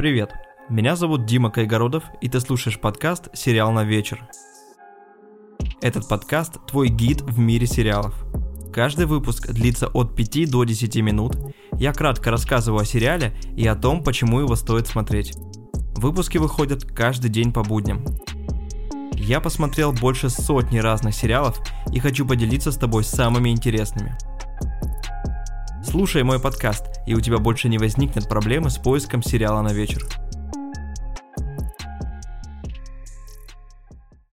Привет, меня зовут Дима Кайгородов, и ты слушаешь подкаст «Сериал на вечер». Этот подкаст – твой гид в мире сериалов. Каждый выпуск длится от 5 до 10 минут. Я кратко рассказываю о сериале и о том, почему его стоит смотреть. Выпуски выходят каждый день по будням. Я посмотрел больше сотни разных сериалов и хочу поделиться с тобой самыми интересными. Слушай мой подкаст, и у тебя больше не возникнет проблемы с поиском сериала на вечер.